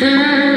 Mm-hmm.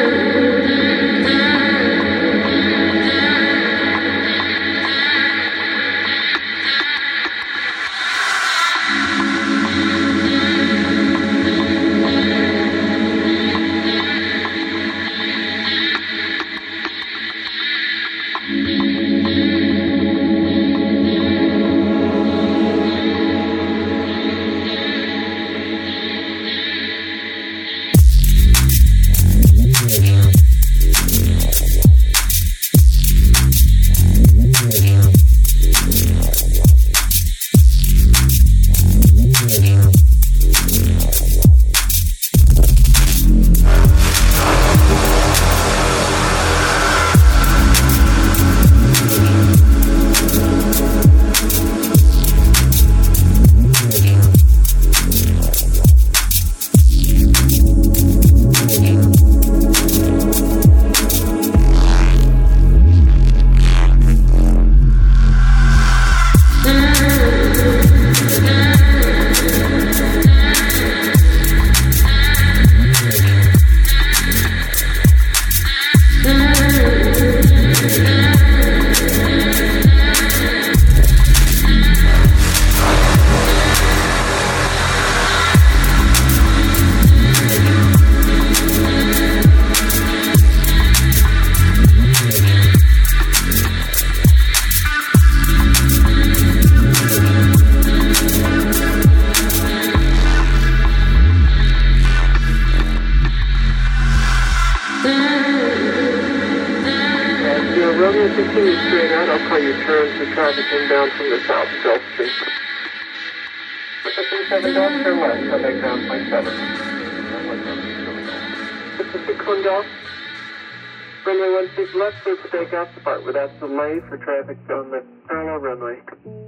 Please straight out. I'll call you turn to traffic inbound from the south, South Street. Seven dogs or less, come back down by seven. This is six one dog. Runway one six left, please take out spot without delay for traffic on the parallel runway.